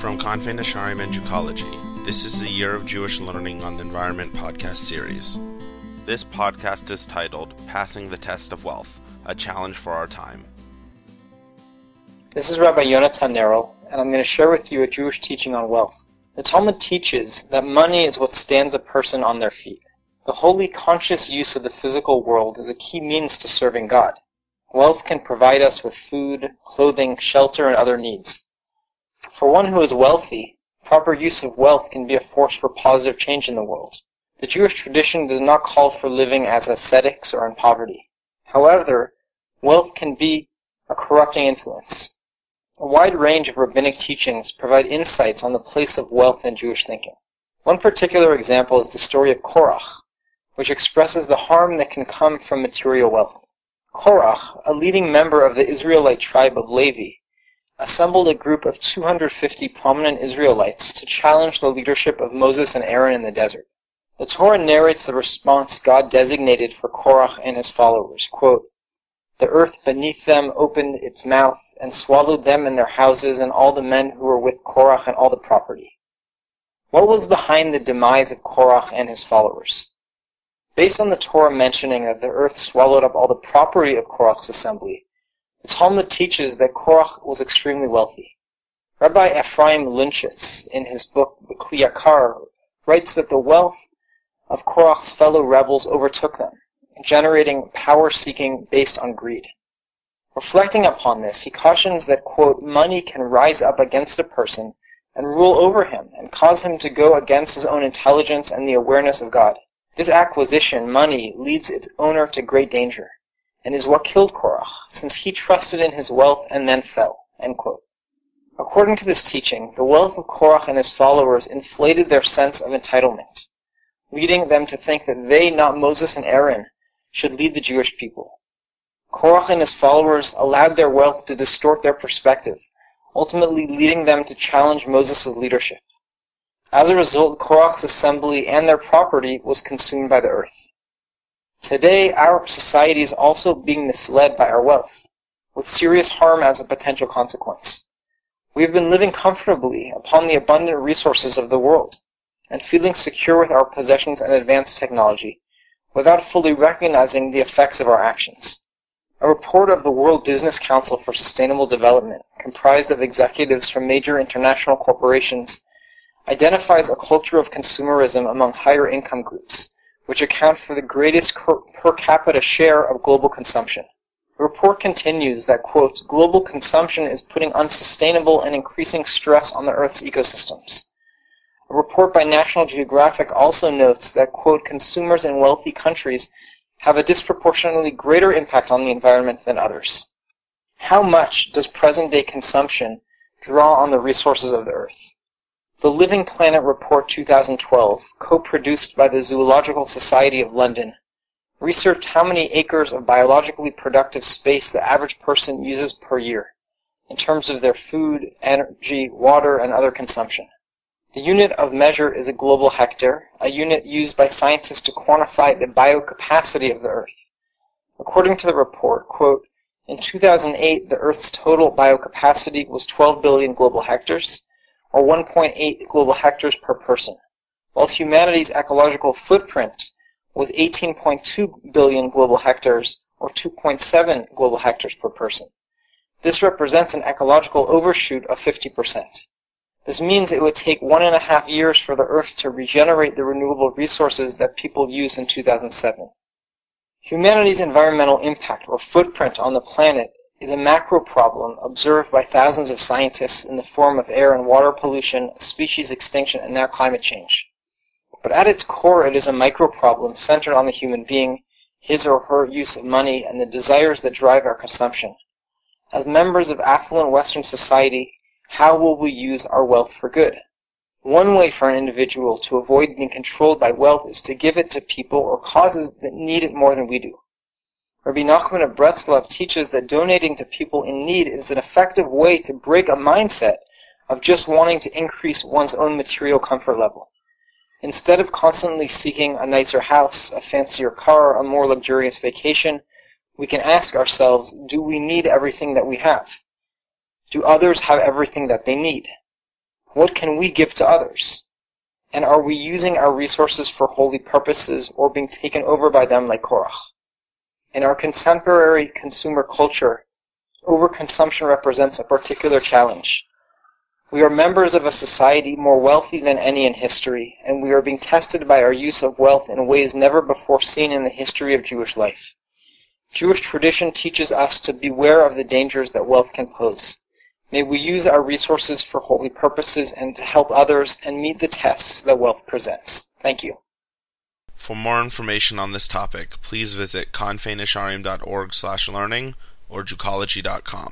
From Kanfei Nesharim and Jewcology, this is the Year of Jewish Learning on the Environment podcast series. This podcast is titled Passing the Test of Wealth, a Challenge for Our Time. This is Rabbi Yonatan Nerel, and I'm going to share with you a Jewish teaching on wealth. The Talmud teaches that money is what stands a person on their feet. The wholly conscious use of the physical world is a key means to serving God. Wealth can provide us with food, clothing, shelter, and other needs. For one who is wealthy, proper use of wealth can be a force for positive change in the world. The Jewish tradition does not call for living as ascetics or in poverty. However, wealth can be a corrupting influence. A wide range of rabbinic teachings provide insights on the place of wealth in Jewish thinking. One particular example is the story of Korach, which expresses the harm that can come from material wealth. Korach, a leading member of the Israelite tribe of Levi, assembled a group of 250 prominent Israelites to challenge the leadership of Moses and Aaron in the desert. The Torah narrates the response God designated for Korach and his followers. Quote, the earth beneath them opened its mouth and swallowed them and their houses and all the men who were with Korach and all the property. What was behind the demise of Korach and his followers? Based on the Torah mentioning that the earth swallowed up all the property of Korach's assembly, the Talmud teaches that Korach was extremely wealthy. Rabbi Ephraim Luntschitz, in his book The Kli Yakar, writes that the wealth of Korach's fellow rebels overtook them, generating power seeking based on greed. Reflecting upon this, he cautions that, quote, money can rise up against a person and rule over him and cause him to go against his own intelligence and the awareness of God. This acquisition, money, leads its owner to great danger and is what killed Korach, since he trusted in his wealth and then fell. According to this teaching, the wealth of Korach and his followers inflated their sense of entitlement, leading them to think that they, not Moses and Aaron, should lead the Jewish people. Korach and his followers allowed their wealth to distort their perspective, ultimately leading them to challenge Moses' leadership. As a result, Korach's assembly and their property was consumed by the earth. Today, our society is also being misled by our wealth, with serious harm as a potential consequence. We have been living comfortably upon the abundant resources of the world, and feeling secure with our possessions and advanced technology, without fully recognizing the effects of our actions. A report of the World Business Council for Sustainable Development, comprised of executives from major international corporations, identifies a culture of consumerism among higher income groups, which account for the greatest per capita share of global consumption. The report continues that, quote, global consumption is putting unsustainable and increasing stress on the Earth's ecosystems. A report by National Geographic also notes that, quote, consumers in wealthy countries have a disproportionately greater impact on the environment than others. How much does present-day consumption draw on the resources of the Earth? The Living Planet Report 2012, co-produced by the Zoological Society of London, researched how many acres of biologically productive space the average person uses per year, in terms of their food, energy, water, and other consumption. The unit of measure is a global hectare, a unit used by scientists to quantify the biocapacity of the Earth. According to the report, quote, in 2008, the Earth's total biocapacity was 12 billion global hectares, or 1.8 global hectares per person, while humanity's ecological footprint was 18.2 billion global hectares, or 2.7 global hectares per person. This represents an ecological overshoot of 50%. This means it would take one and a half years for the Earth to regenerate the renewable resources that people used in 2007. Humanity's environmental impact or footprint on the planet is a macro problem observed by thousands of scientists in the form of air and water pollution, species extinction, and now climate change. But at its core, it is a micro problem centered on the human being, his or her use of money, and the desires that drive our consumption. As members of affluent Western society, how will we use our wealth for good? One way for an individual to avoid being controlled by wealth is to give it to people or causes that need it more than we do. Rabbi Nachman of Breslov teaches that donating to people in need is an effective way to break a mindset of just wanting to increase one's own material comfort level. Instead of constantly seeking a nicer house, a fancier car, a more luxurious vacation, we can ask ourselves, do we need everything that we have? Do others have everything that they need? What can we give to others? And are we using our resources for holy purposes or being taken over by them like Korach? In our contemporary consumer culture, overconsumption represents a particular challenge. We are members of a society more wealthy than any in history, and we are being tested by our use of wealth in ways never before seen in the history of Jewish life. Jewish tradition teaches us to beware of the dangers that wealth can pose. May we use our resources for holy purposes and to help others and meet the tests that wealth presents. Thank you. For more information on this topic, please visit kanfeinesharim.org/learning or jewcology.com.